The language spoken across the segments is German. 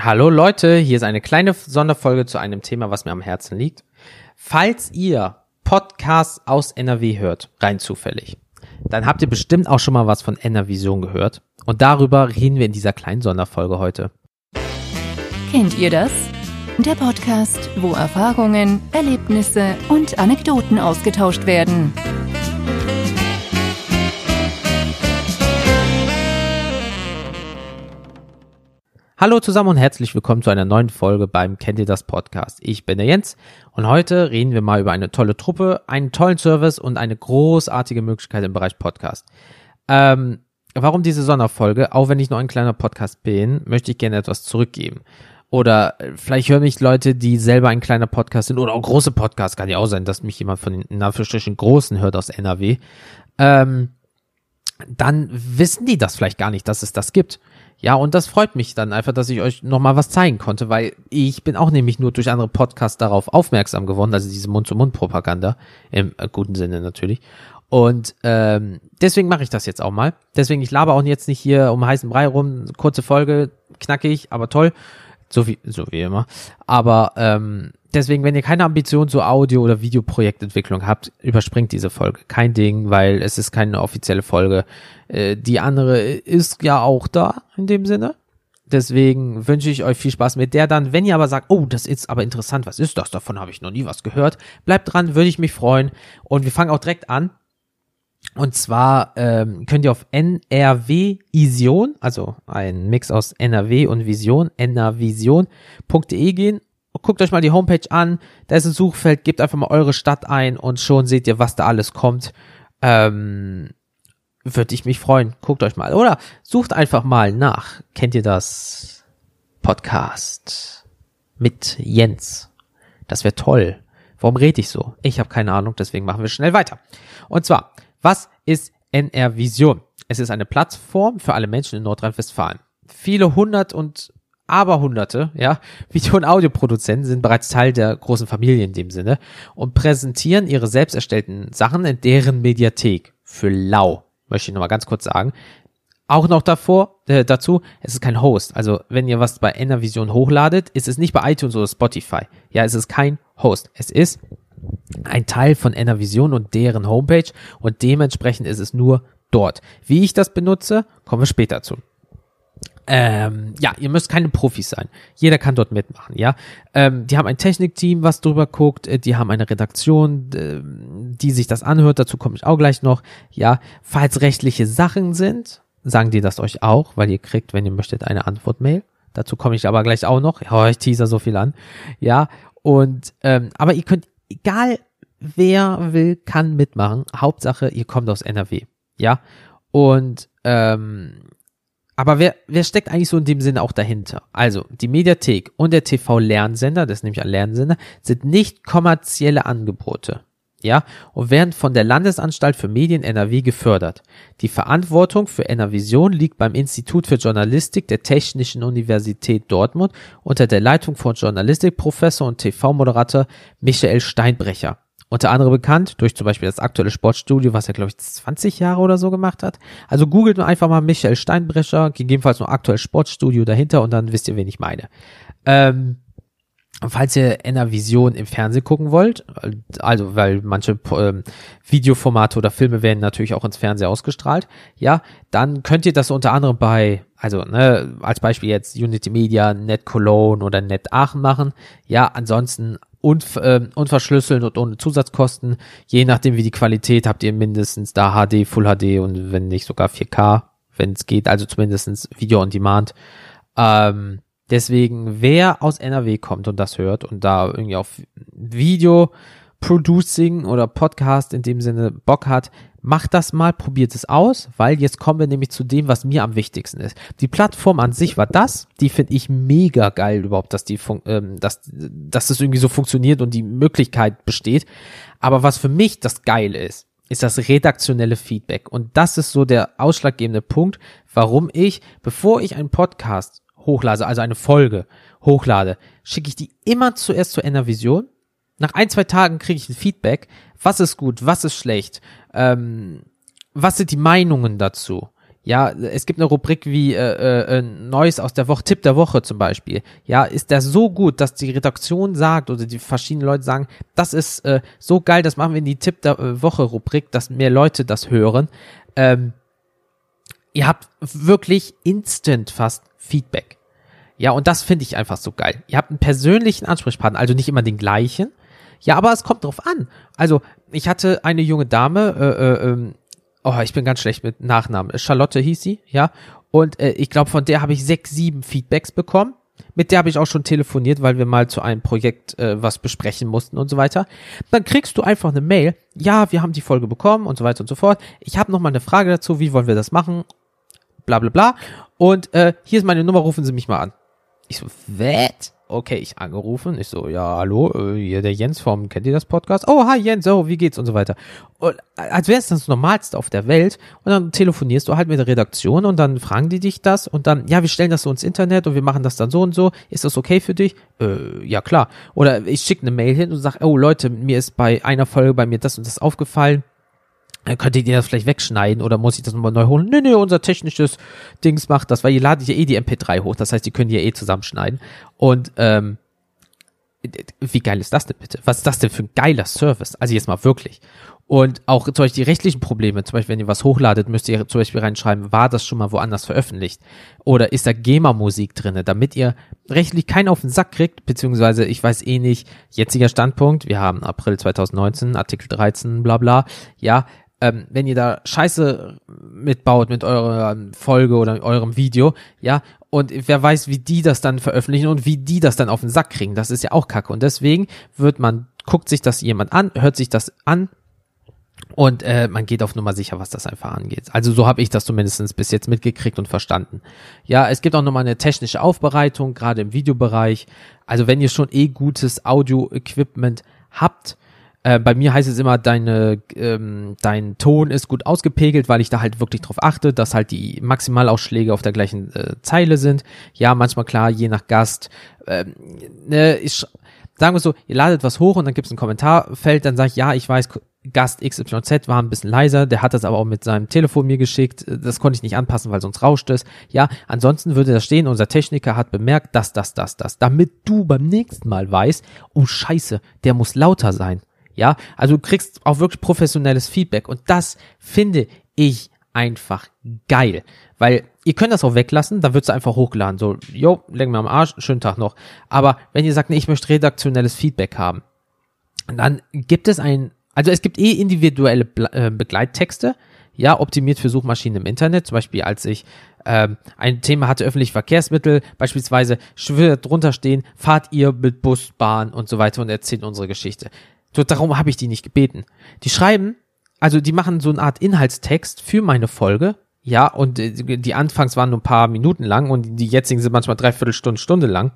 Hallo Leute, hier ist eine kleine Sonderfolge zu einem Thema, was mir am Herzen liegt. Falls ihr Podcasts aus NRW hört, rein zufällig, dann habt ihr bestimmt auch schon mal was von NRVision gehört. Und darüber reden wir in dieser kleinen Sonderfolge heute. Kennt ihr das? Der Podcast, wo Erfahrungen, Erlebnisse und Anekdoten ausgetauscht werden. Hallo zusammen und herzlich willkommen zu einer neuen Folge beim Kennt ihr das Podcast. Ich bin der Jens und heute reden wir mal über eine tolle Truppe, einen tollen Service und eine großartige Möglichkeit im Bereich Podcast. Ähm, warum diese Sonderfolge? Auch wenn ich nur ein kleiner Podcast bin, möchte ich gerne etwas zurückgeben. Oder vielleicht hören mich Leute, die selber ein kleiner Podcast sind oder auch große Podcasts. Kann ja auch sein, dass mich jemand von den Anführungsstrichen großen hört aus NRW. Ähm, dann wissen die das vielleicht gar nicht, dass es das gibt. Ja, und das freut mich dann einfach, dass ich euch nochmal was zeigen konnte, weil ich bin auch nämlich nur durch andere Podcasts darauf aufmerksam geworden, also diese Mund-zu-Mund-Propaganda, im guten Sinne natürlich. Und ähm, deswegen mache ich das jetzt auch mal. Deswegen, ich laber auch jetzt nicht hier um heißen Brei rum, kurze Folge, knackig, aber toll. So wie, so wie immer. Aber ähm, deswegen, wenn ihr keine Ambition zur Audio- oder Videoprojektentwicklung habt, überspringt diese Folge. Kein Ding, weil es ist keine offizielle Folge. Äh, die andere ist ja auch da, in dem Sinne. Deswegen wünsche ich euch viel Spaß mit der dann. Wenn ihr aber sagt, oh, das ist aber interessant, was ist das? Davon habe ich noch nie was gehört. Bleibt dran, würde ich mich freuen. Und wir fangen auch direkt an. Und zwar ähm, könnt ihr auf NRW Ision, also ein Mix aus NRW und Vision, nrvision.de gehen. Guckt euch mal die Homepage an, da ist ein Suchfeld, gebt einfach mal eure Stadt ein und schon seht ihr, was da alles kommt. Ähm, Würde ich mich freuen. Guckt euch mal. Oder sucht einfach mal nach. Kennt ihr das Podcast mit Jens? Das wäre toll. Warum rede ich so? Ich habe keine Ahnung, deswegen machen wir schnell weiter. Und zwar, was ist NR Vision? Es ist eine Plattform für alle Menschen in Nordrhein-Westfalen. Viele hundert und aber hunderte, ja, Video- und Audioproduzenten sind bereits Teil der großen Familie in dem Sinne und präsentieren ihre selbst erstellten Sachen in deren Mediathek für lau, möchte ich nochmal ganz kurz sagen. Auch noch davor, äh, dazu, es ist kein Host. Also, wenn ihr was bei Enervision hochladet, ist es nicht bei iTunes oder Spotify. Ja, es ist kein Host. Es ist ein Teil von Enervision und deren Homepage und dementsprechend ist es nur dort. Wie ich das benutze, kommen wir später zu. Ähm, ja, ihr müsst keine Profis sein. Jeder kann dort mitmachen, ja. Ähm, die haben ein Technikteam, was drüber guckt, äh, die haben eine Redaktion, äh, die sich das anhört, dazu komme ich auch gleich noch. Ja, falls rechtliche Sachen sind, sagen die das euch auch, weil ihr kriegt, wenn ihr möchtet, eine Antwortmail. Dazu komme ich aber gleich auch noch. Ja, ich teaser so viel an. Ja, und ähm, aber ihr könnt, egal wer will, kann mitmachen. Hauptsache, ihr kommt aus NRW. Ja. Und ähm, aber wer, wer steckt eigentlich so in dem Sinne auch dahinter? Also, die Mediathek und der TV-Lernsender, das ist nämlich ein Lernsender, sind nicht kommerzielle Angebote. Ja, und werden von der Landesanstalt für Medien NRW gefördert. Die Verantwortung für NRVision liegt beim Institut für Journalistik der Technischen Universität Dortmund unter der Leitung von Journalistikprofessor und TV-Moderator Michael Steinbrecher. Unter anderem bekannt durch zum Beispiel das aktuelle Sportstudio, was er, glaube ich, 20 Jahre oder so gemacht hat. Also googelt einfach mal Michael Steinbrecher, gegebenenfalls noch aktuelles Sportstudio dahinter und dann wisst ihr, wen ich meine. Ähm, falls ihr Vision im Fernsehen gucken wollt, also weil manche ähm, Videoformate oder Filme werden natürlich auch ins Fernsehen ausgestrahlt, ja, dann könnt ihr das unter anderem bei, also ne, als Beispiel jetzt Unity Media, Net Cologne oder Net Aachen machen. Ja, ansonsten und, äh, unverschlüsseln und ohne Zusatzkosten. Je nachdem wie die Qualität habt ihr mindestens da HD, Full HD und wenn nicht sogar 4K, wenn es geht, also zumindestens Video on Demand. Ähm, deswegen, wer aus NRW kommt und das hört und da irgendwie auf Video Producing oder Podcast in dem Sinne Bock hat, macht das mal, probiert es aus, weil jetzt kommen wir nämlich zu dem, was mir am wichtigsten ist. Die Plattform an sich war das, die finde ich mega geil überhaupt, dass die, ähm, dass, dass das irgendwie so funktioniert und die Möglichkeit besteht. Aber was für mich das geil ist, ist das redaktionelle Feedback. Und das ist so der ausschlaggebende Punkt, warum ich, bevor ich einen Podcast hochlade, also eine Folge hochlade, schicke ich die immer zuerst zur Enervision nach ein, zwei Tagen kriege ich ein Feedback. Was ist gut, was ist schlecht? Ähm, was sind die Meinungen dazu? Ja, es gibt eine Rubrik wie äh, äh, Neues aus der Woche, Tipp der Woche zum Beispiel. Ja, ist der so gut, dass die Redaktion sagt oder die verschiedenen Leute sagen, das ist äh, so geil, das machen wir in die Tipp der äh, Woche Rubrik, dass mehr Leute das hören. Ähm, ihr habt wirklich instant fast Feedback. Ja, und das finde ich einfach so geil. Ihr habt einen persönlichen Ansprechpartner, also nicht immer den gleichen. Ja, aber es kommt drauf an. Also, ich hatte eine junge Dame, äh, äh, ähm, oh, ich bin ganz schlecht mit Nachnamen. Charlotte hieß sie, ja. Und äh, ich glaube, von der habe ich sechs, sieben Feedbacks bekommen. Mit der habe ich auch schon telefoniert, weil wir mal zu einem Projekt äh, was besprechen mussten und so weiter. Dann kriegst du einfach eine Mail. Ja, wir haben die Folge bekommen und so weiter und so fort. Ich habe noch mal eine Frage dazu. Wie wollen wir das machen? Bla bla bla. Und äh, hier ist meine Nummer. Rufen Sie mich mal an. Ich so, what? Okay, ich angerufen, ich so, ja, hallo, äh, hier der Jens vom, kennt ihr das Podcast? Oh, hi Jens, oh, wie geht's und so weiter. Und als wäre es das Normalste auf der Welt und dann telefonierst du halt mit der Redaktion und dann fragen die dich das und dann, ja, wir stellen das so ins Internet und wir machen das dann so und so, ist das okay für dich? Äh, ja, klar. Oder ich schicke eine Mail hin und sag, oh Leute, mir ist bei einer Folge bei mir das und das aufgefallen, äh, könntet ihr das vielleicht wegschneiden oder muss ich das nochmal neu holen? Nee, nee, unser technisches Dings macht das, weil ihr ladet ja eh die MP3 hoch, das heißt, die können die ja eh zusammenschneiden. Und ähm, wie geil ist das denn bitte? Was ist das denn für ein geiler Service? Also jetzt mal wirklich. Und auch zum Beispiel die rechtlichen Probleme, zum Beispiel wenn ihr was hochladet, müsst ihr zum Beispiel reinschreiben, war das schon mal woanders veröffentlicht? Oder ist da GEMA-Musik drinne, damit ihr rechtlich keinen auf den Sack kriegt, beziehungsweise ich weiß eh nicht, jetziger Standpunkt, wir haben April 2019, Artikel 13, bla bla, ja, ähm, wenn ihr da Scheiße mitbaut mit eurer Folge oder eurem Video, ja, und wer weiß, wie die das dann veröffentlichen und wie die das dann auf den Sack kriegen, das ist ja auch kacke. Und deswegen wird man, guckt sich das jemand an, hört sich das an und äh, man geht auf Nummer sicher, was das einfach angeht. Also so habe ich das zumindest bis jetzt mitgekriegt und verstanden. Ja, es gibt auch nochmal eine technische Aufbereitung, gerade im Videobereich. Also wenn ihr schon eh gutes Audio-Equipment habt, äh, bei mir heißt es immer, deine, ähm, dein Ton ist gut ausgepegelt, weil ich da halt wirklich drauf achte, dass halt die Maximalausschläge auf der gleichen äh, Zeile sind. Ja, manchmal klar, je nach Gast. Ähm, ne, ich, sagen wir so, ihr ladet was hoch und dann gibt es ein Kommentarfeld, dann sage ich, ja, ich weiß, Gast XYZ war ein bisschen leiser, der hat das aber auch mit seinem Telefon mir geschickt, das konnte ich nicht anpassen, weil sonst rauscht es. Ja, ansonsten würde da stehen, unser Techniker hat bemerkt, das, das, das, das, damit du beim nächsten Mal weißt, oh scheiße, der muss lauter sein. Ja, also du kriegst auch wirklich professionelles Feedback und das finde ich einfach geil, weil ihr könnt das auch weglassen, dann wird's einfach hochgeladen, so, jo, leck mir am Arsch, schönen Tag noch. Aber wenn ihr sagt, nee, ich möchte redaktionelles Feedback haben, dann gibt es ein, also es gibt eh individuelle äh, Begleittexte, ja, optimiert für Suchmaschinen im Internet. Zum Beispiel, als ich ähm, ein Thema hatte, öffentliche Verkehrsmittel, beispielsweise würde drunter stehen, fahrt ihr mit Bus, Bahn und so weiter und erzählt unsere Geschichte. So, darum habe ich die nicht gebeten. Die schreiben, also die machen so eine Art Inhaltstext für meine Folge. Ja, und die Anfangs waren nur ein paar Minuten lang und die jetzigen sind manchmal dreiviertel Stunde, Stunde lang.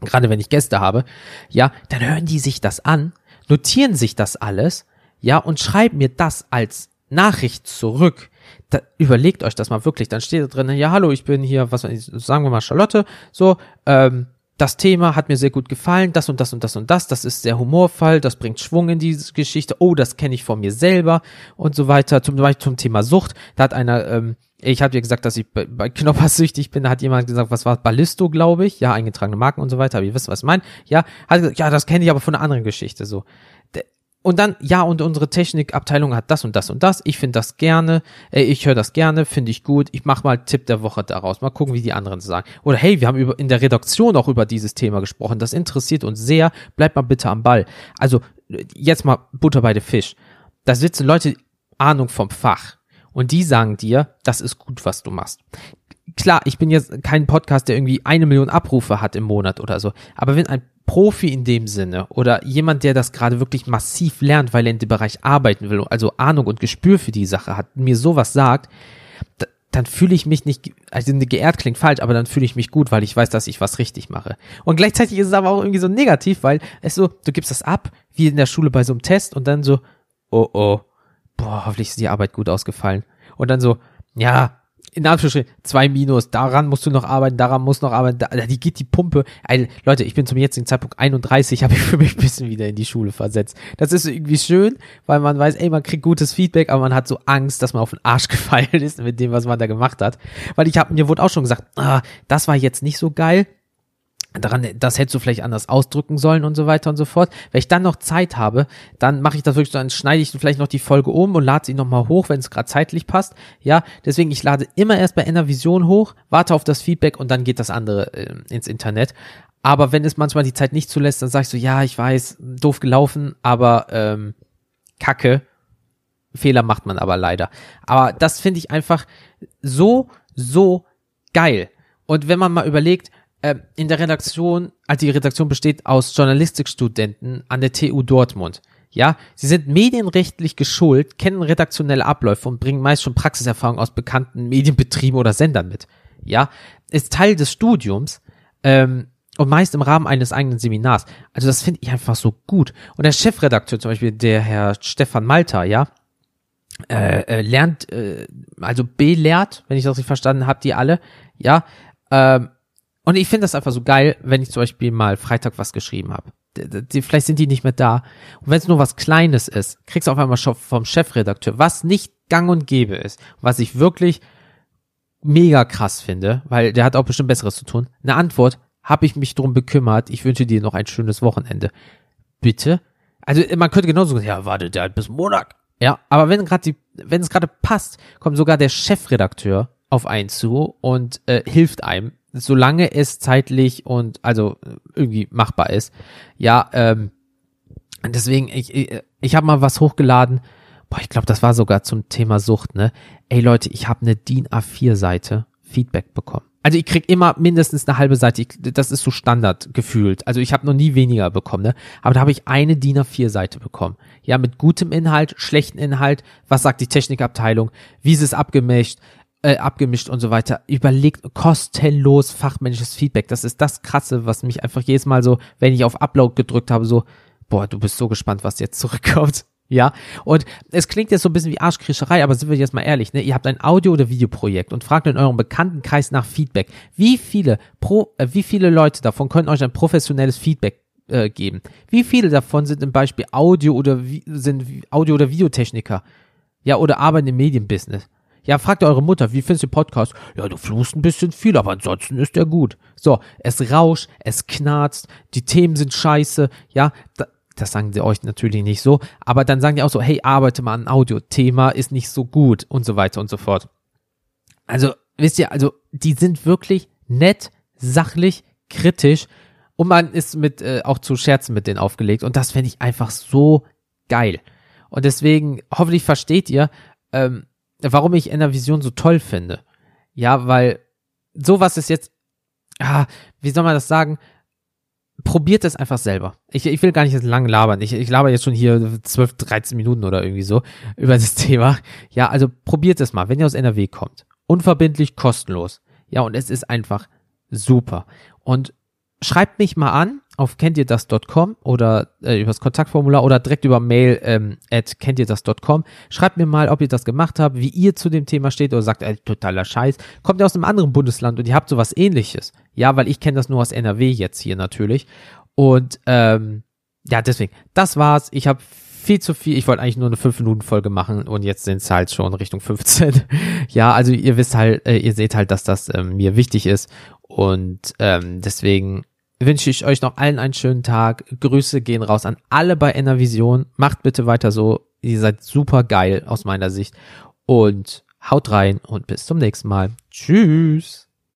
Gerade wenn ich Gäste habe. Ja, dann hören die sich das an, notieren sich das alles, ja, und schreiben mir das als Nachricht zurück. Da, überlegt euch das mal wirklich. Dann steht da drin, ja, hallo, ich bin hier, was sagen wir mal Charlotte, so, ähm, das Thema hat mir sehr gut gefallen, das und das und das und das, das ist sehr humorvoll, das bringt Schwung in diese Geschichte, oh, das kenne ich von mir selber und so weiter. Zum Beispiel zum Thema Sucht, da hat einer, ähm, ich habe dir gesagt, dass ich bei, bei Knoppers süchtig bin, da hat jemand gesagt, was war Ballisto, glaube ich, ja, eingetragene Marken und so weiter, aber ihr wisst, was ich meine, ja, hat gesagt, ja, das kenne ich aber von einer anderen Geschichte, so. Und dann, ja, und unsere Technikabteilung hat das und das und das. Ich finde das gerne, äh, ich höre das gerne, finde ich gut. Ich mache mal Tipp der Woche daraus. Mal gucken, wie die anderen sagen. Oder hey, wir haben über, in der Redaktion auch über dieses Thema gesprochen. Das interessiert uns sehr. Bleibt mal bitte am Ball. Also, jetzt mal Butter bei der Fisch. Da sitzen Leute, Ahnung vom Fach. Und die sagen dir, das ist gut, was du machst klar, ich bin jetzt kein Podcast, der irgendwie eine Million Abrufe hat im Monat oder so. Aber wenn ein Profi in dem Sinne oder jemand, der das gerade wirklich massiv lernt, weil er in dem Bereich arbeiten will, also Ahnung und Gespür für die Sache hat, mir sowas sagt, dann fühle ich mich nicht, also geehrt klingt falsch, aber dann fühle ich mich gut, weil ich weiß, dass ich was richtig mache. Und gleichzeitig ist es aber auch irgendwie so negativ, weil es so, du gibst das ab, wie in der Schule bei so einem Test und dann so, oh oh, boah, hoffentlich ist die Arbeit gut ausgefallen. Und dann so, ja, in Anführungsstrichen zwei Minus, daran musst du noch arbeiten, daran musst du noch arbeiten, da, die geht die Pumpe. Also, Leute, ich bin zum jetzigen Zeitpunkt 31, habe ich für mich ein bisschen wieder in die Schule versetzt. Das ist irgendwie schön, weil man weiß, ey, man kriegt gutes Feedback, aber man hat so Angst, dass man auf den Arsch gefallen ist mit dem, was man da gemacht hat. Weil ich habe mir wurde auch schon gesagt, ah, das war jetzt nicht so geil daran, das hättest du vielleicht anders ausdrücken sollen und so weiter und so fort. Wenn ich dann noch Zeit habe, dann mache ich das wirklich so, dann schneide ich vielleicht noch die Folge um und lade sie nochmal hoch, wenn es gerade zeitlich passt. Ja, deswegen, ich lade immer erst bei einer Vision hoch, warte auf das Feedback und dann geht das andere äh, ins Internet. Aber wenn es manchmal die Zeit nicht zulässt, dann sag ich so, ja, ich weiß, doof gelaufen, aber ähm, Kacke. Fehler macht man aber leider. Aber das finde ich einfach so, so geil. Und wenn man mal überlegt, äh, in der Redaktion, also die Redaktion besteht aus Journalistikstudenten an der TU Dortmund. Ja, sie sind medienrechtlich geschult, kennen redaktionelle Abläufe und bringen meist schon Praxiserfahrung aus bekannten Medienbetrieben oder Sendern mit. Ja, ist Teil des Studiums ähm, und meist im Rahmen eines eigenen Seminars. Also das finde ich einfach so gut. Und der Chefredakteur zum Beispiel, der Herr Stefan Malter, ja, äh, äh, lernt, äh, also belehrt, wenn ich das richtig verstanden habe, die alle, ja, ähm, und ich finde das einfach so geil, wenn ich zum Beispiel mal Freitag was geschrieben habe. Vielleicht sind die nicht mehr da. Und wenn es nur was Kleines ist, kriegst du auf einmal vom Chefredakteur, was nicht gang und gäbe ist, was ich wirklich mega krass finde, weil der hat auch bestimmt Besseres zu tun. Eine Antwort, habe ich mich drum bekümmert, ich wünsche dir noch ein schönes Wochenende. Bitte? Also man könnte genauso sagen, ja, warte, der hat bis Montag. Ja, aber wenn gerade die, wenn es gerade passt, kommt sogar der Chefredakteur auf einen zu und äh, hilft einem solange es zeitlich und also irgendwie machbar ist. Ja, ähm, deswegen, ich, ich, ich habe mal was hochgeladen. Boah, ich glaube, das war sogar zum Thema Sucht, ne? Ey Leute, ich habe eine DIN A4-Seite Feedback bekommen. Also ich krieg immer mindestens eine halbe Seite. Ich, das ist so Standard gefühlt. Also ich habe noch nie weniger bekommen, ne? Aber da habe ich eine DIN A4-Seite bekommen. Ja, mit gutem Inhalt, schlechten Inhalt. Was sagt die Technikabteilung? Wie ist es abgemischt? Äh, abgemischt und so weiter. Überlegt kostenlos fachmännisches Feedback. Das ist das Krasse, was mich einfach jedes Mal so, wenn ich auf Upload gedrückt habe, so, boah, du bist so gespannt, was jetzt zurückkommt. Ja, und es klingt jetzt so ein bisschen wie Arschkrischerei, aber sind wir jetzt mal ehrlich, ne? Ihr habt ein Audio- oder Videoprojekt und fragt in eurem Bekanntenkreis nach Feedback. Wie viele pro, äh, wie viele Leute davon können euch ein professionelles Feedback äh, geben? Wie viele davon sind im Beispiel Audio oder sind Audio- oder Videotechniker? Ja, oder arbeiten im Medienbusiness? Ja, fragt eure Mutter, wie findest du Podcast? Ja, du fluchst ein bisschen viel, aber ansonsten ist der gut. So, es rauscht, es knarzt, die Themen sind scheiße, ja, da, das sagen sie euch natürlich nicht so, aber dann sagen die auch so, hey, arbeite mal an Audio, Thema ist nicht so gut und so weiter und so fort. Also, wisst ihr, also, die sind wirklich nett, sachlich, kritisch und man ist mit, äh, auch zu Scherzen mit denen aufgelegt und das fände ich einfach so geil. Und deswegen, hoffentlich versteht ihr, ähm, warum ich Enervision so toll finde. Ja, weil sowas ist jetzt, ah, wie soll man das sagen? Probiert es einfach selber. Ich, ich will gar nicht jetzt lang labern. Ich, ich laber jetzt schon hier 12, 13 Minuten oder irgendwie so über das Thema. Ja, also probiert es mal, wenn ihr aus NRW kommt. Unverbindlich, kostenlos. Ja, und es ist einfach super. Und schreibt mich mal an auf kennt ihr das.com oder äh, übers Kontaktformular oder direkt über Mail ähm, at kennt ihr das.com. Schreibt mir mal, ob ihr das gemacht habt, wie ihr zu dem Thema steht oder sagt, ey, totaler Scheiß. Kommt ihr aus einem anderen Bundesland und ihr habt sowas ähnliches. Ja, weil ich kenne das nur aus NRW jetzt hier natürlich. Und ähm, ja, deswegen, das war's. Ich habe viel zu viel. Ich wollte eigentlich nur eine 5-Minuten-Folge machen und jetzt sind es halt schon Richtung 15. ja, also ihr wisst halt, äh, ihr seht halt, dass das ähm, mir wichtig ist. Und ähm, deswegen wünsche ich euch noch allen einen schönen Tag. Grüße gehen raus an alle bei Enervision. Macht bitte weiter so. Ihr seid super geil aus meiner Sicht. Und haut rein und bis zum nächsten Mal. Tschüss.